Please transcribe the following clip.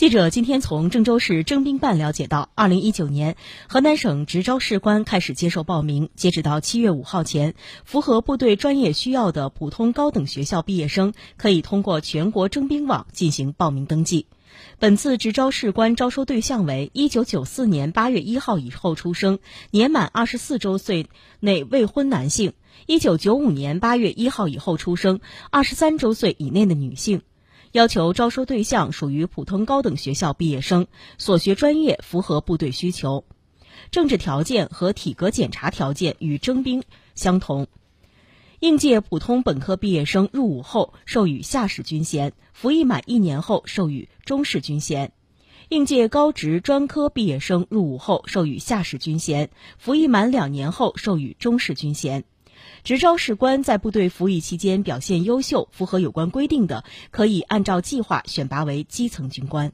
记者今天从郑州市征兵办了解到，二零一九年河南省直招士官开始接受报名，截止到七月五号前，符合部队专业需要的普通高等学校毕业生可以通过全国征兵网进行报名登记。本次直招士官招收对象为一九九四年八月一号以后出生、年满二十四周岁内未婚男性；一九九五年八月一号以后出生、二十三周岁以内的女性。要求招收对象属于普通高等学校毕业生，所学专业符合部队需求，政治条件和体格检查条件与征兵相同。应届普通本科毕业生入伍后授予下士军衔，服役满一年后授予中士军衔；应届高职专科毕业生入伍后授予下士军衔，服役满两年后授予中士军衔。直招士官在部队服役期间表现优秀、符合有关规定的，可以按照计划选拔为基层军官。